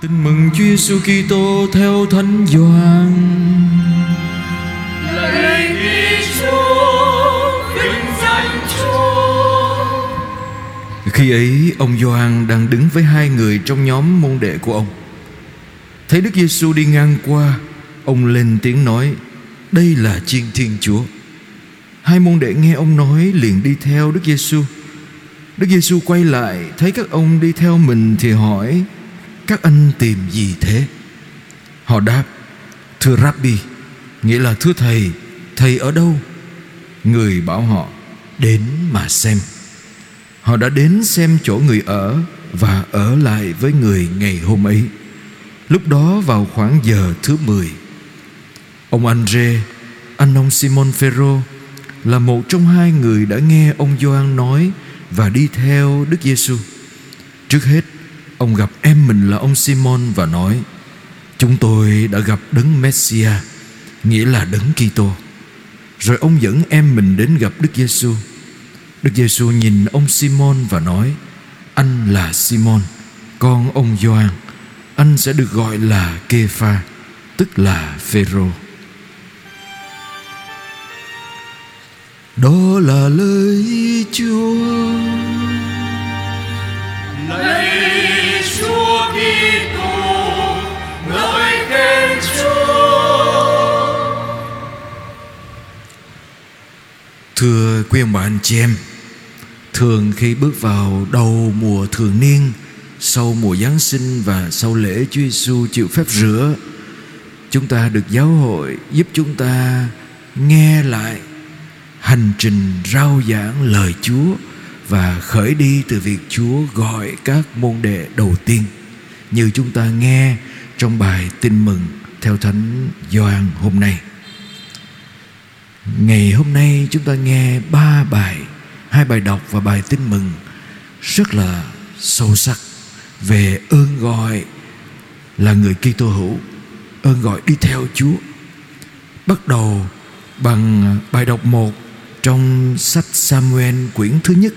Tin mừng Chúa Giêsu Kitô theo Thánh Gioan. Lạy Chúa, vinh danh Chúa. Khi ấy, ông Gioan đang đứng với hai người trong nhóm môn đệ của ông. Thấy Đức Giêsu đi ngang qua, ông lên tiếng nói: "Đây là Chiên Thiên Chúa." Hai môn đệ nghe ông nói liền đi theo Đức Giêsu. Đức Giêsu quay lại thấy các ông đi theo mình thì hỏi: các anh tìm gì thế? Họ đáp, Thưa Rabbi, Nghĩa là thưa thầy Thầy ở đâu? Người bảo họ, Đến mà xem. Họ đã đến xem chỗ người ở Và ở lại với người ngày hôm ấy. Lúc đó vào khoảng giờ thứ 10 Ông Andre, Anh ông Simon Phêrô Là một trong hai người đã nghe ông Gioan nói Và đi theo Đức Giêsu. Trước hết Ông gặp em mình là ông Simon và nói, Chúng tôi đã gặp đấng Messia, Nghĩa là đấng Kitô. Rồi ông dẫn em mình đến gặp Đức Giêsu. Đức Giêsu nhìn ông Simon và nói, Anh là Simon, Con ông Gioan. Anh sẽ được gọi là Kepha Tức là Phêrô. Đó là lời Chúa. Thưa quý anh chị em, Thường khi bước vào đầu mùa thường niên, Sau mùa Giáng sinh và sau lễ Chúa Giêsu chịu phép rửa, Chúng ta được giáo hội giúp chúng ta nghe lại hành trình rao giảng lời Chúa và khởi đi từ việc Chúa gọi các môn đệ đầu tiên như chúng ta nghe trong bài tin mừng theo Thánh Gioan hôm nay. Ngày hôm nay chúng ta nghe ba bài, hai bài đọc và bài tin mừng rất là sâu sắc về ơn gọi là người Kitô hữu, ơn gọi đi theo Chúa. Bắt đầu bằng bài đọc một trong sách Samuel quyển thứ nhất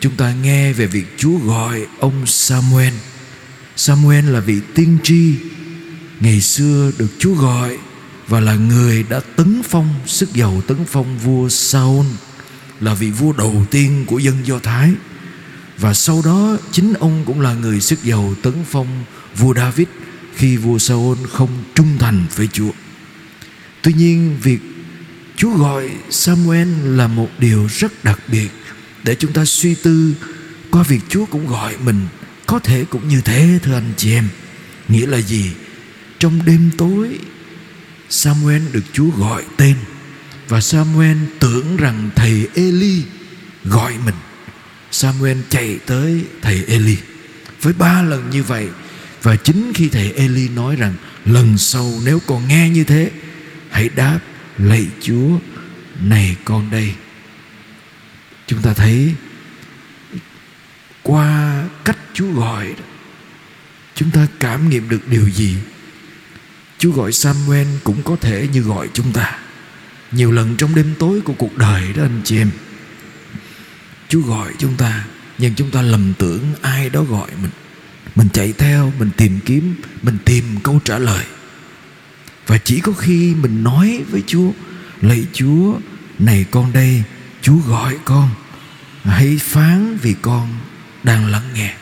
chúng ta nghe về việc Chúa gọi ông Samuel. Samuel là vị tiên tri ngày xưa được Chúa gọi và là người đã tấn phong, sức giàu tấn phong vua Saul, là vị vua đầu tiên của dân Do Thái. Và sau đó, chính ông cũng là người sức giàu tấn phong vua David khi vua Saul không trung thành với Chúa. Tuy nhiên, việc Chúa gọi Samuel là một điều rất đặc biệt để chúng ta suy tư qua việc Chúa cũng gọi mình. Có thể cũng như thế, thưa anh chị em. Nghĩa là gì? Trong đêm tối Samuel được Chúa gọi tên. Và Samuel tưởng rằng thầy Eli gọi mình. Samuel chạy tới thầy Eli. Với ba lần như vậy và chính khi thầy Eli nói rằng lần sau nếu còn nghe như thế hãy đáp lạy Chúa này con đây. Chúng ta thấy qua cách Chúa gọi đó, chúng ta cảm nghiệm được điều gì? Chúa gọi Samuel cũng có thể như gọi chúng ta. Nhiều lần trong đêm tối của cuộc đời đó anh chị em, Chúa gọi chúng ta, nhưng chúng ta lầm tưởng ai đó gọi mình. Mình chạy theo, mình tìm kiếm, mình tìm câu trả lời. Và chỉ có khi mình nói với Chúa, lạy Chúa, này con đây, Chúa gọi con. Hãy phán vì con đang lắng nghe.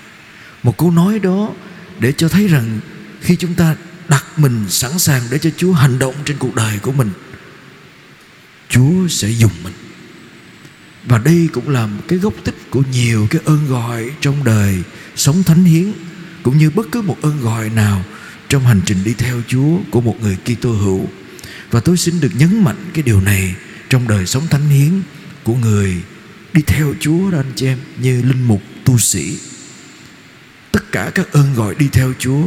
Một câu nói đó Để cho thấy rằng Khi chúng ta đặt mình sẵn sàng Để cho Chúa hành động trên cuộc đời của mình. Chúa sẽ dùng mình. Và đây cũng là một cái gốc tích Của nhiều cái ơn gọi trong đời Sống thánh hiến, Cũng như bất cứ một ơn gọi nào Trong hành trình đi theo Chúa Của một người Kitô hữu. Và tôi xin được nhấn mạnh cái điều này Trong đời sống thánh hiến Của người đi theo Chúa đó anh chị em, như linh mục tu sĩ. Tất cả các ơn gọi đi theo Chúa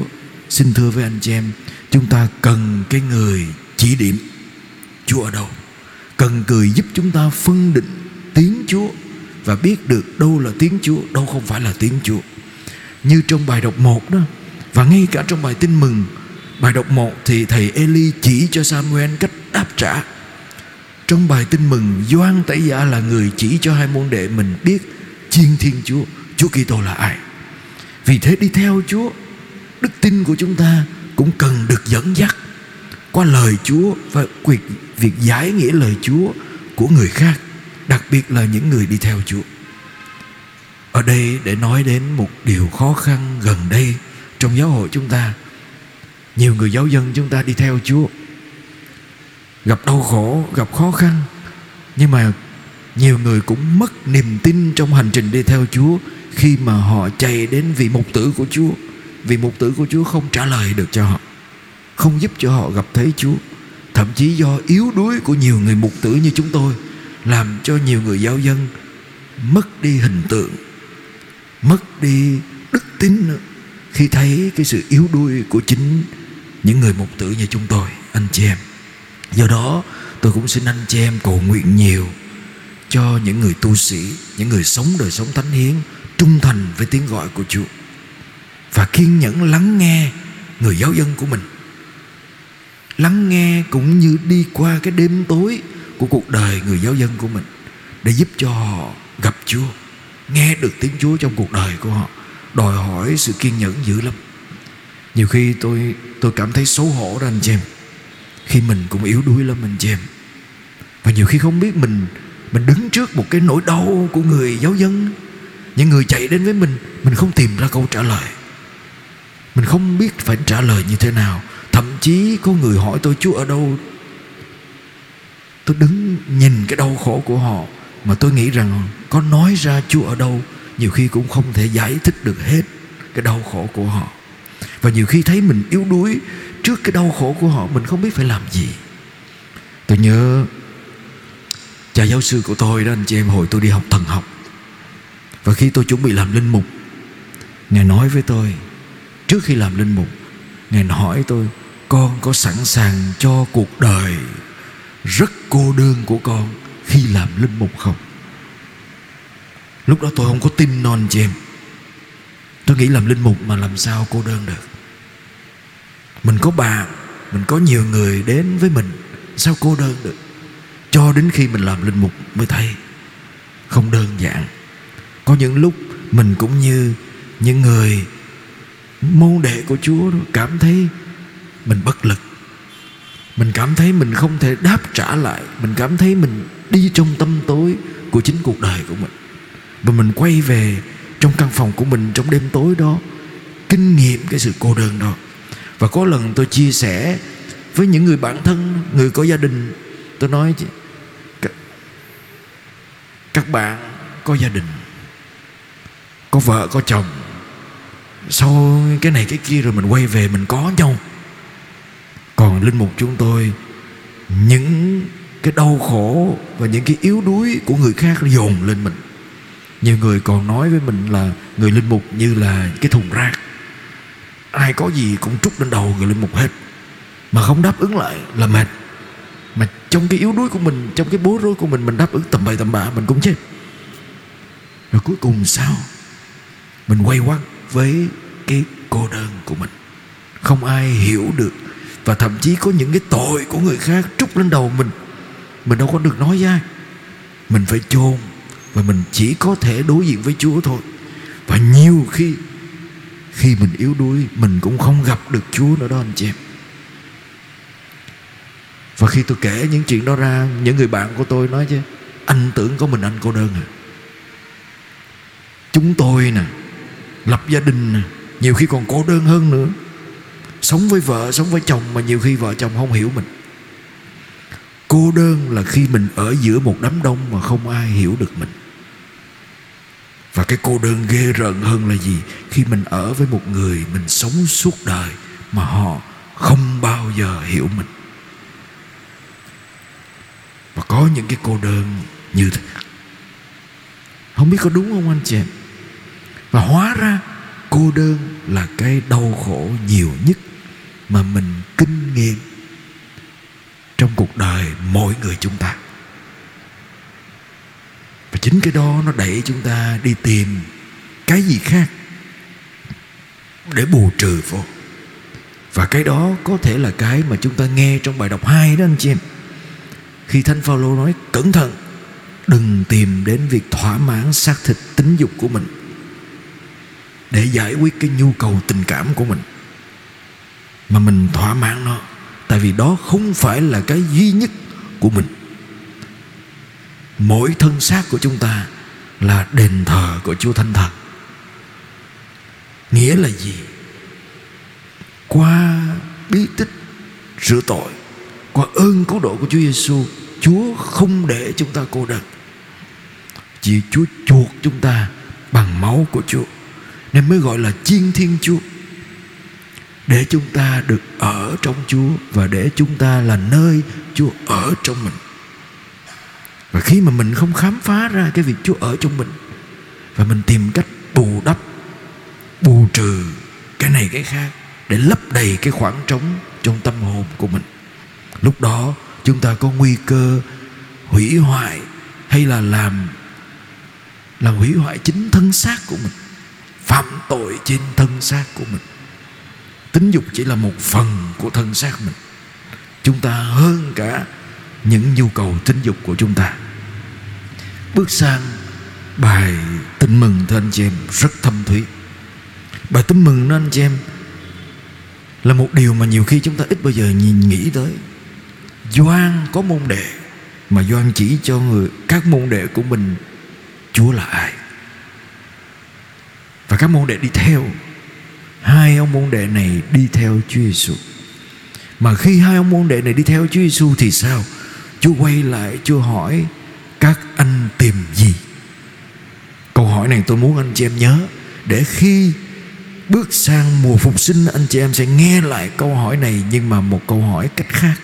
xin thưa với anh chị em, chúng ta cần cái người chỉ điểm. Chúa ở đâu? Cần người giúp chúng ta phân định tiếng Chúa và biết được đâu là tiếng Chúa, đâu không phải là tiếng Chúa. Như trong bài đọc một đó, và ngay cả trong bài tin mừng, bài đọc một thì thầy Eli chỉ cho Samuel cách đáp trả. Trong bài tin mừng, Doan Tẩy Giả là người chỉ cho hai môn đệ mình biết chiên thiên Chúa Chúa Kitô là ai. Vì thế đi theo Chúa đức tin của chúng ta cũng cần được dẫn dắt qua lời Chúa và việc, việc giải nghĩa lời Chúa của người khác, đặc biệt là những người đi theo Chúa. Ở đây để nói đến một điều khó khăn gần đây trong giáo hội chúng ta. Nhiều người giáo dân chúng ta đi theo Chúa gặp đau khổ, gặp khó khăn nhưng mà nhiều người cũng mất niềm tin trong hành trình đi theo Chúa khi mà họ chạy đến vị mục tử của Chúa vì mục tử của Chúa không trả lời được cho họ, không giúp cho họ gặp thấy Chúa. Thậm chí do yếu đuối của nhiều người mục tử như chúng tôi làm cho nhiều người giáo dân mất đi hình tượng, mất đi đức tin nữa khi thấy cái sự yếu đuối của chính những người mục tử như chúng tôi, anh chị em. Do đó tôi cũng xin anh chị em cầu nguyện nhiều cho những người tu sĩ, những người sống đời sống thánh hiến trung thành với tiếng gọi của Chúa và kiên nhẫn lắng nghe người giáo dân của mình. Lắng nghe cũng như đi qua cái đêm tối của cuộc đời người giáo dân của mình để giúp cho họ gặp Chúa, nghe được tiếng Chúa trong cuộc đời của họ, đòi hỏi sự kiên nhẫn dữ lắm. Nhiều khi tôi tôi cảm thấy xấu hổ đó anh chị em khi mình cũng yếu đuối lắm anh chị em và nhiều khi không biết mình mình đứng trước một cái nỗi đau của người giáo dân những người chạy đến với mình mình không tìm ra câu trả lời mình không biết phải trả lời như thế nào. Thậm chí có người hỏi tôi chúa ở đâu? Tôi đứng nhìn cái đau khổ của họ, mà tôi nghĩ rằng có nói ra chúa ở đâu? nhiều khi cũng không thể giải thích được hết cái đau khổ của họ. Và nhiều khi thấy mình yếu đuối trước cái đau khổ của họ, mình không biết phải làm gì. Tôi nhớ cha giáo sư của tôi đó, anh chị em, hồi tôi đi học thần học. Và khi tôi chuẩn bị làm linh mục, ngài nói với tôi trước khi làm linh mục, ngài hỏi tôi, con có sẵn sàng cho cuộc đời rất cô đơn của con khi làm linh mục không? Lúc đó tôi không có tin non chị em. Tôi nghĩ làm linh mục mà làm sao cô đơn được. Mình có bạn, mình có nhiều người đến với mình, sao cô đơn được? Cho đến khi mình làm linh mục mới thấy không đơn giản. Có những lúc mình cũng như những người môn đệ của Chúa cảm thấy mình bất lực. Mình cảm thấy mình không thể đáp trả lại. Mình cảm thấy mình đi trong tâm tối của chính cuộc đời của mình. Và mình quay về trong căn phòng của mình trong đêm tối đó kinh nghiệm cái sự cô đơn đó. Và có lần tôi chia sẻ với những người bạn thân người có gia đình tôi nói các, các bạn có gia đình có vợ có chồng sau cái này cái kia rồi mình quay về mình có nhau? Còn linh mục chúng tôi, những cái đau khổ và những cái yếu đuối của người khác dồn lên mình. Nhiều người còn nói với mình là người linh mục như là cái thùng rác. Ai có gì cũng trút lên đầu người linh mục hết. Mà không đáp ứng lại là mệt. Mà trong cái yếu đuối của mình, trong cái bối rối của mình mình đáp ứng tầm bậy tầm bạ, mình cũng chết. Rồi cuối cùng sao? Mình quay quăng với cái cô đơn của mình. Không ai hiểu được và thậm chí có những cái tội của người khác trút lên đầu mình. Mình đâu có được nói với ai. Mình phải chôn và mình chỉ có thể đối diện với Chúa thôi. Và nhiều khi khi mình yếu đuối, mình cũng không gặp được Chúa nữa đó anh chị em. Và khi tôi kể những chuyện đó ra, những người bạn của tôi nói chứ, anh tưởng có mình anh cô đơn à. Chúng tôi nè lập gia đình nè, nhiều khi còn cô đơn hơn nữa. Sống với vợ, sống với chồng mà nhiều khi vợ chồng không hiểu mình. Cô đơn là khi mình ở giữa một đám đông mà không ai hiểu được mình. Và cái cô đơn ghê rợn hơn là gì? Khi mình ở với một người mình sống suốt đời mà họ không bao giờ hiểu mình. Và có những cái cô đơn như thế. Không biết có đúng không anh chị em? Và hóa ra, cô đơn là cái đau khổ nhiều nhất mà mình kinh nghiệm trong cuộc đời mỗi người chúng ta. Và chính cái đó nó đẩy chúng ta đi tìm cái gì khác để bù trừ vô. Và cái đó có thể là cái mà chúng ta nghe trong bài đọc 2 đó anh chị em. Khi thánh phaolô nói, cẩn thận, đừng tìm đến việc thỏa mãn xác thịt tính dục của mình để giải quyết cái nhu cầu tình cảm của mình. Mà mình thỏa mãn nó, tại vì đó không phải là cái duy nhất của mình. Mỗi thân xác của chúng ta là đền thờ của Chúa Thánh Thần. Nghĩa là gì? Qua bí tích rửa tội, qua ơn cứu độ của Chúa Giêsu Chúa không để chúng ta cô đơn. Chỉ Chúa chuộc chúng ta bằng máu của Chúa nên mới gọi là chiên thiên Chúa để chúng ta được ở trong Chúa và để chúng ta là nơi Chúa ở trong mình. Và khi mà mình không khám phá ra cái việc Chúa ở trong mình và mình tìm cách bù đắp, bù trừ cái này cái khác để lấp đầy cái khoảng trống trong tâm hồn của mình. Lúc đó chúng ta có nguy cơ hủy hoại hay là làm làm hủy hoại chính thân xác của mình phạm tội trên thân xác của mình. Tính dục chỉ là một phần của thân xác mình. Chúng ta hơn cả những nhu cầu tính dục của chúng ta. Bước sang bài tin mừng thưa anh chị em, rất thâm thúy. Bài tin mừng đó anh chị em, là một điều mà nhiều khi chúng ta ít bao giờ nhìn nghĩ tới. Doan có môn đệ mà Doan chỉ cho người, các môn đệ của mình, Chúa là ai? Và các môn đệ đi theo. Hai ông môn đệ này đi theo Chúa Giêsu mà khi hai ông môn đệ này đi theo Chúa Giêsu thì sao? Chúa quay lại, Chúa hỏi, các anh tìm gì? Câu hỏi này tôi muốn anh chị em nhớ, để khi bước sang mùa phục sinh, anh chị em sẽ nghe lại câu hỏi này, nhưng mà một câu hỏi cách khác.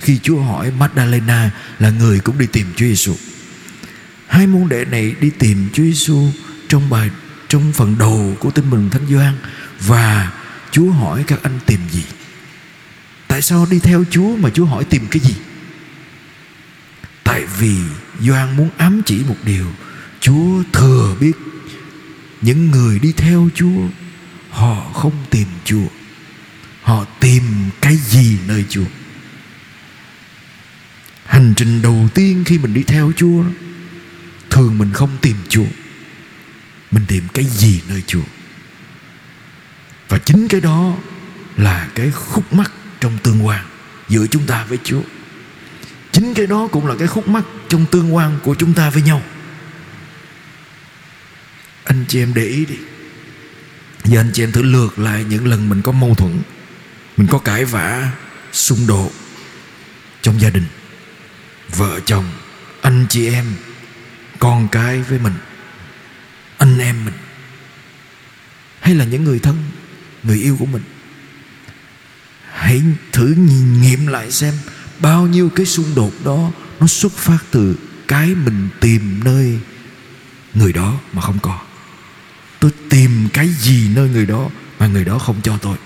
Khi Chúa hỏi Magdalena là người cũng đi tìm Chúa Giêsu hai môn đệ này đi tìm Chúa Giêsu trong bài trong phần đầu của tin mừng Thánh Gioan và Chúa hỏi các anh tìm gì? Tại sao đi theo Chúa mà Chúa hỏi tìm cái gì? Tại vì Gioan muốn ám chỉ một điều, Chúa thừa biết Những người đi theo Chúa, Họ không tìm Chúa. Họ tìm cái gì nơi Chúa? Hành trình đầu tiên khi mình đi theo Chúa, Thường mình không tìm Chúa. Mình tìm cái gì nơi Chúa và chính cái đó là cái khúc mắc trong tương quan giữa chúng ta với Chúa. Chính cái đó cũng là cái khúc mắc trong tương quan của chúng ta với nhau. Anh chị em để ý đi. Giờ anh chị em thử lượt lại những lần mình có mâu thuẫn, mình có cãi vã, xung đột trong gia đình, vợ chồng, anh chị em, con cái với mình anh em mình, hay là những người thân, người yêu của mình. Hãy thử nhìn nghiệm lại xem bao nhiêu cái xung đột đó nó xuất phát từ cái mình tìm nơi người đó mà không có. Tôi tìm cái gì nơi người đó mà người đó không cho tôi.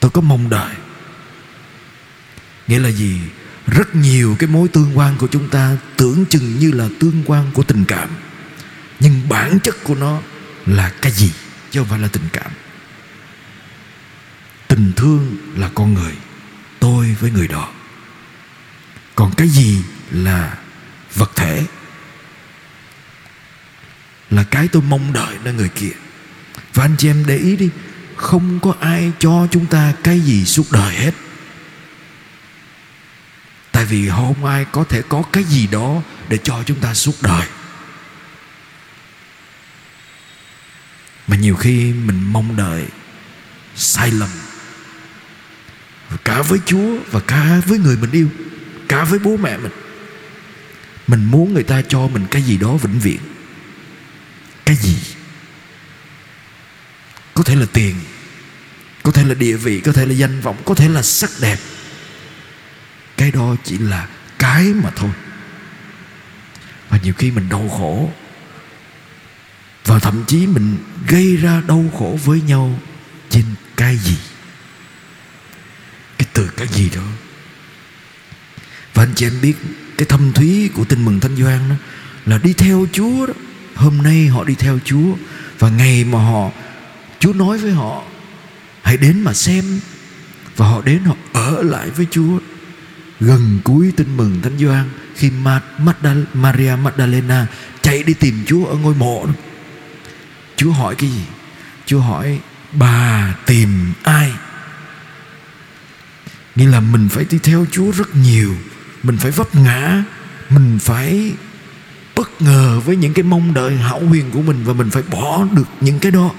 Tôi có mong đợi. Nghĩa là gì? Rất nhiều cái mối tương quan của chúng ta tưởng chừng như là tương quan của tình cảm nhưng bản chất của nó là cái gì chứ không phải là tình cảm. Tình thương là con người, tôi với người đó. Còn cái gì là vật thể? Là cái tôi mong đợi nơi người kia. Và anh chị em để ý đi, không có ai cho chúng ta cái gì suốt đời hết. Tại vì không ai có thể có cái gì đó để cho chúng ta suốt đời. Mà nhiều khi mình mong đợi sai lầm. Cả với Chúa và cả với người mình yêu, cả với bố mẹ mình. Mình muốn người ta cho mình cái gì đó vĩnh viễn. Cái gì? Có thể là tiền, có thể là địa vị, có thể là danh vọng, có thể là sắc đẹp. Cái đó chỉ là cái mà thôi. Và nhiều khi mình đau khổ và thậm chí mình gây ra đau khổ với nhau trên cái gì? Cái từ cái gì đó? Và anh chị em biết, cái thâm thúy của tin mừng thánh doan đó là đi theo Chúa đó. Hôm nay họ đi theo Chúa và ngày mà họ, Chúa nói với họ, hãy đến mà xem. Và họ đến, họ ở lại với Chúa. Gần cuối tin mừng thánh doan khi Maria Magdalena chạy đi tìm Chúa ở ngôi mộ đó. Chúa hỏi cái gì? Chúa hỏi, bà tìm ai? Nghĩa là mình phải đi theo chúa rất nhiều, mình phải vấp ngã, mình phải bất ngờ với những cái mong đợi hão huyền của mình và mình phải bỏ được những cái đó.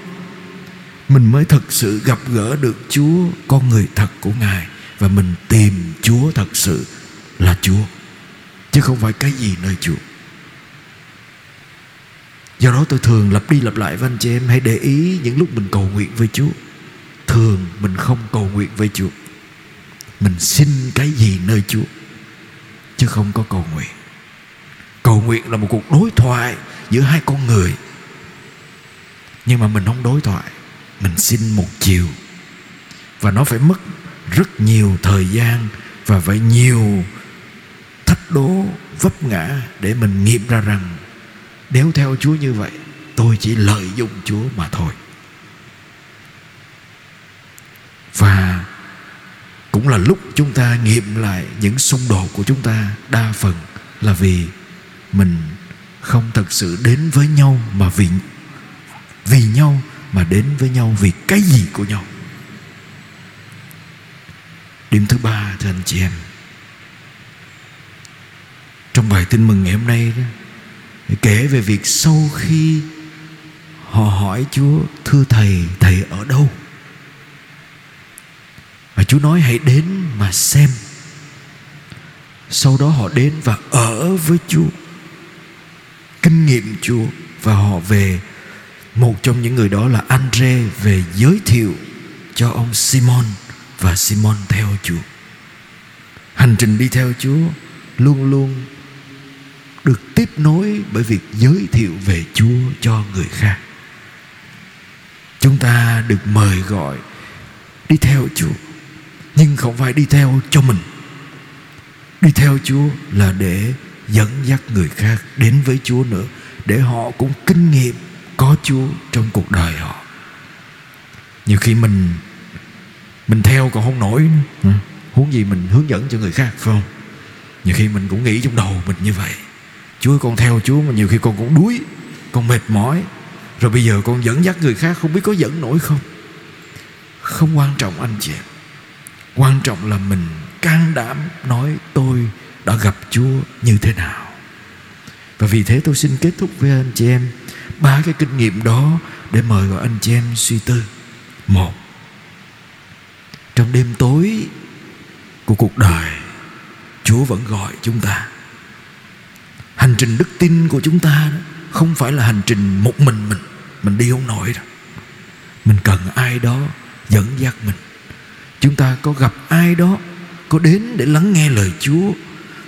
Mình mới thật sự gặp gỡ được chúa, con người thật của ngài và mình tìm chúa thật sự là chúa, chứ không phải cái gì nơi chúa do đó tôi thường lặp đi lặp lại với anh chị em, hãy để ý những lúc mình cầu nguyện với chúa. Thường mình không cầu nguyện với chúa. Mình xin cái gì nơi chúa, chứ không có cầu nguyện. Cầu nguyện là một cuộc đối thoại giữa hai con người. Nhưng mà mình không đối thoại, mình xin một chiều. Và nó phải mất rất nhiều thời gian và phải nhiều thách đố vấp ngã để mình nghiệm ra rằng nếu theo Chúa như vậy, tôi chỉ lợi dụng Chúa mà thôi. Và cũng là lúc chúng ta nghiệm lại những xung đột của chúng ta, đa phần là vì mình không thật sự đến với nhau mà vì vì nhau mà đến với nhau vì cái gì của nhau. Điểm thứ ba, thưa anh chị em. Trong bài tin mừng ngày hôm nay đó kể về việc sau khi họ hỏi Chúa, thưa thầy thầy ở đâu? Và Chúa nói, hãy đến mà xem. Sau đó họ đến và ở với Chúa. Kinh nghiệm Chúa và họ về, một trong những người đó là Andre, về giới thiệu cho ông Simon và Simon theo Chúa. Hành trình đi theo Chúa luôn luôn được tiếp nối bởi việc giới thiệu về Chúa cho người khác. Chúng ta được mời gọi đi theo Chúa, nhưng không phải đi theo cho mình. Đi theo Chúa là để dẫn dắt người khác đến với Chúa nữa, để họ cũng kinh nghiệm có Chúa trong cuộc đời họ. Nhiều khi mình mình theo còn không nổi nữa. huống gì mình hướng dẫn cho người khác, phải không? Nhiều khi mình cũng nghĩ trong đầu mình như vậy. Chúa con theo Chúa mà nhiều khi con cũng đuối, con mệt mỏi. Rồi bây giờ con dẫn dắt người khác không biết có dẫn nổi không? Không quan trọng anh chị Quan trọng là mình can đảm nói tôi đã gặp Chúa như thế nào và vì thế tôi xin kết thúc với anh chị em ba cái kinh nghiệm đó để mời gọi anh chị em suy tư một trong đêm tối của cuộc đời chúa vẫn gọi chúng ta hành trình đức tin của chúng ta đó, không phải là hành trình một mình mình. Mình đi không nổi đâu. Mình cần ai đó dẫn dắt mình. Chúng ta có gặp ai đó có đến để lắng nghe lời chúa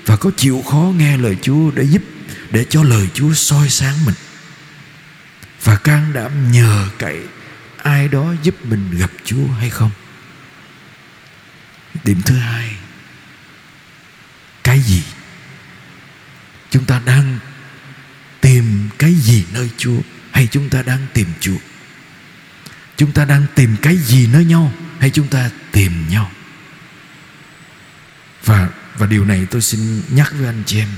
và có chịu khó nghe lời chúa để giúp để cho lời chúa soi sáng mình. Và can đảm nhờ cậy ai đó giúp mình gặp Chúa hay không? Điểm thứ hai cái gì chúng ta đang tìm cái gì nơi Chúa? Hay chúng ta đang tìm Chúa? Chúng ta đang tìm cái gì nơi nhau? Hay chúng ta tìm nhau? Và và điều này tôi xin nhắc với anh chị em.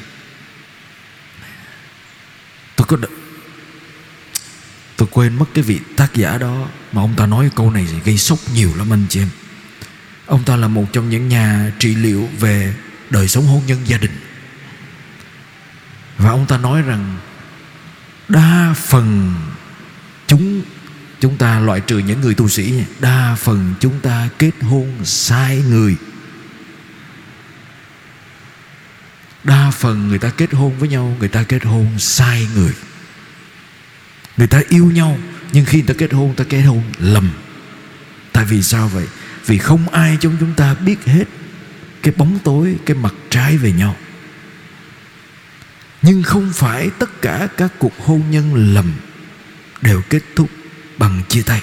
Tôi có tôi quên mất cái vị tác giả đó mà ông ta nói câu này gây sốc nhiều lắm anh chị em. Ông ta là một trong những nhà trị liệu về đời sống hôn nhân gia đình và ông ta nói rằng, đa phần chúng chúng ta loại trừ những người tu sĩ đa phần chúng ta kết hôn sai người. Đa phần người ta kết hôn với nhau, người ta kết hôn sai người. Người ta yêu nhau, nhưng khi người ta kết hôn người ta kết hôn lầm. Tại vì sao vậy? Vì không ai trong chúng ta biết hết cái bóng tối, cái mặt trái về nhau nhưng không phải tất cả các cuộc hôn nhân lầm đều kết thúc bằng chia tay.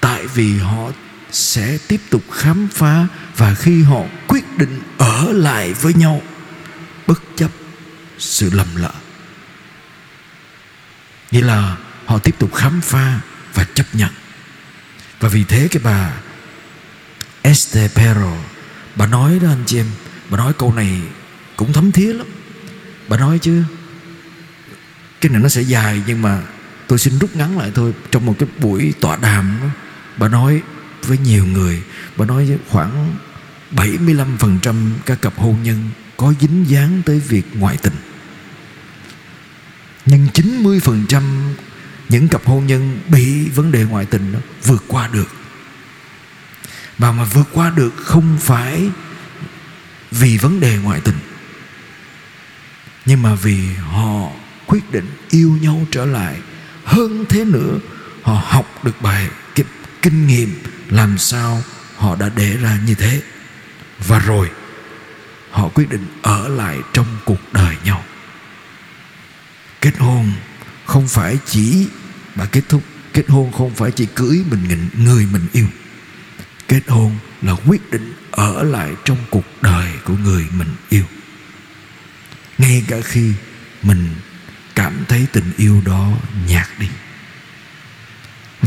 Tại vì họ sẽ tiếp tục khám phá và khi họ quyết định ở lại với nhau, bất chấp sự lầm lỡ. Nghĩa là họ tiếp tục khám phá và chấp nhận. Và vì thế cái bà Esther Pero bà nói đó anh chị em, bà nói câu này cũng thấm thía lắm bà nói chứ cái này nó sẽ dài nhưng mà tôi xin rút ngắn lại thôi trong một cái buổi tọa đàm đó, bà nói với nhiều người bà nói khoảng 75% các cặp hôn nhân có dính dáng tới việc ngoại tình. Nhưng 90% những cặp hôn nhân bị vấn đề ngoại tình đó vượt qua được. Và mà vượt qua được không phải vì vấn đề ngoại tình nhưng mà vì họ quyết định yêu nhau trở lại, hơn thế nữa, họ học được bài kịp kinh nghiệm làm sao họ đã để ra như thế. Và rồi, họ quyết định ở lại trong cuộc đời nhau. Kết hôn không phải chỉ mà kết thúc, kết hôn không phải chỉ cưới mình người mình yêu. Kết hôn là quyết định ở lại trong cuộc đời của người mình yêu ngay cả khi mình cảm thấy tình yêu đó nhạt đi.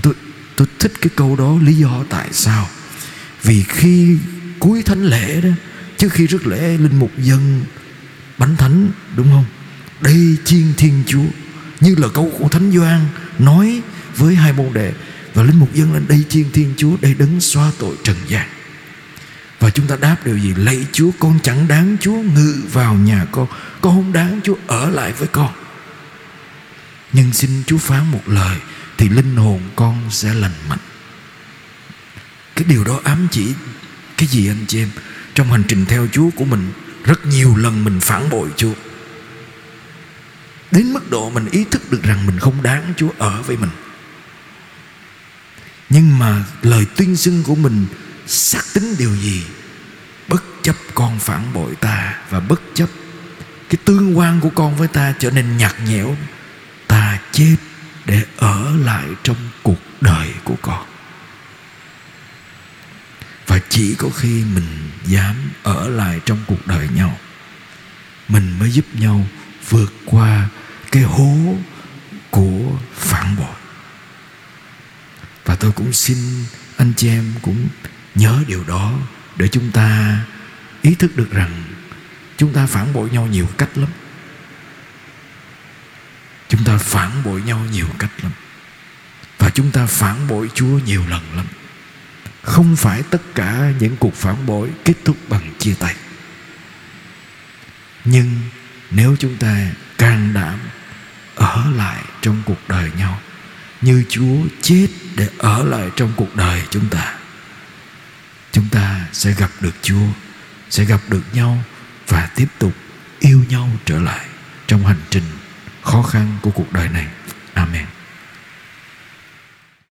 Tôi tôi thích cái câu đó, lý do tại sao? Vì khi cuối thánh lễ đó trước khi rước lễ linh mục dân bánh thánh, đúng không? Đây chiên thiên chúa, như là câu của thánh doan nói với hai môn đệ. Và linh mục dân lên đây chiên thiên chúa, đây đấng xoa tội trần gian và chúng ta đáp điều gì? Lạy chúa, con chẳng đáng chúa, ngự vào nhà con. Con không đáng chúa, ở lại với con. Nhưng xin chúa phán một lời, thì linh hồn con sẽ lành mạnh. Cái điều đó ám chỉ cái gì anh chị em? Trong hành trình theo chúa của mình, rất nhiều lần mình phản bội chúa. Đến mức độ mình ý thức được rằng mình không đáng chúa ở với mình. Nhưng mà lời tuyên xưng của mình xác tính điều gì? Bất chấp con phản bội ta và bất chấp cái tương quan của con với ta trở nên nhạt nhẽo, ta chết để ở lại trong cuộc đời của con. Và chỉ có khi mình dám ở lại trong cuộc đời nhau, mình mới giúp nhau vượt qua cái hố của phản bội. Và tôi cũng xin anh chị em cũng nhớ điều đó để chúng ta ý thức được rằng chúng ta phản bội nhau nhiều cách lắm. Chúng ta phản bội nhau nhiều cách lắm. Và chúng ta phản bội chúa nhiều lần lắm. Không phải tất cả những cuộc phản bội kết thúc bằng chia tay. Nhưng nếu chúng ta can đảm ở lại trong cuộc đời nhau, như chúa chết để ở lại trong cuộc đời chúng ta chúng ta sẽ gặp được chúa, sẽ gặp được nhau và tiếp tục yêu nhau trở lại trong hành trình khó khăn của cuộc đời này. Amen.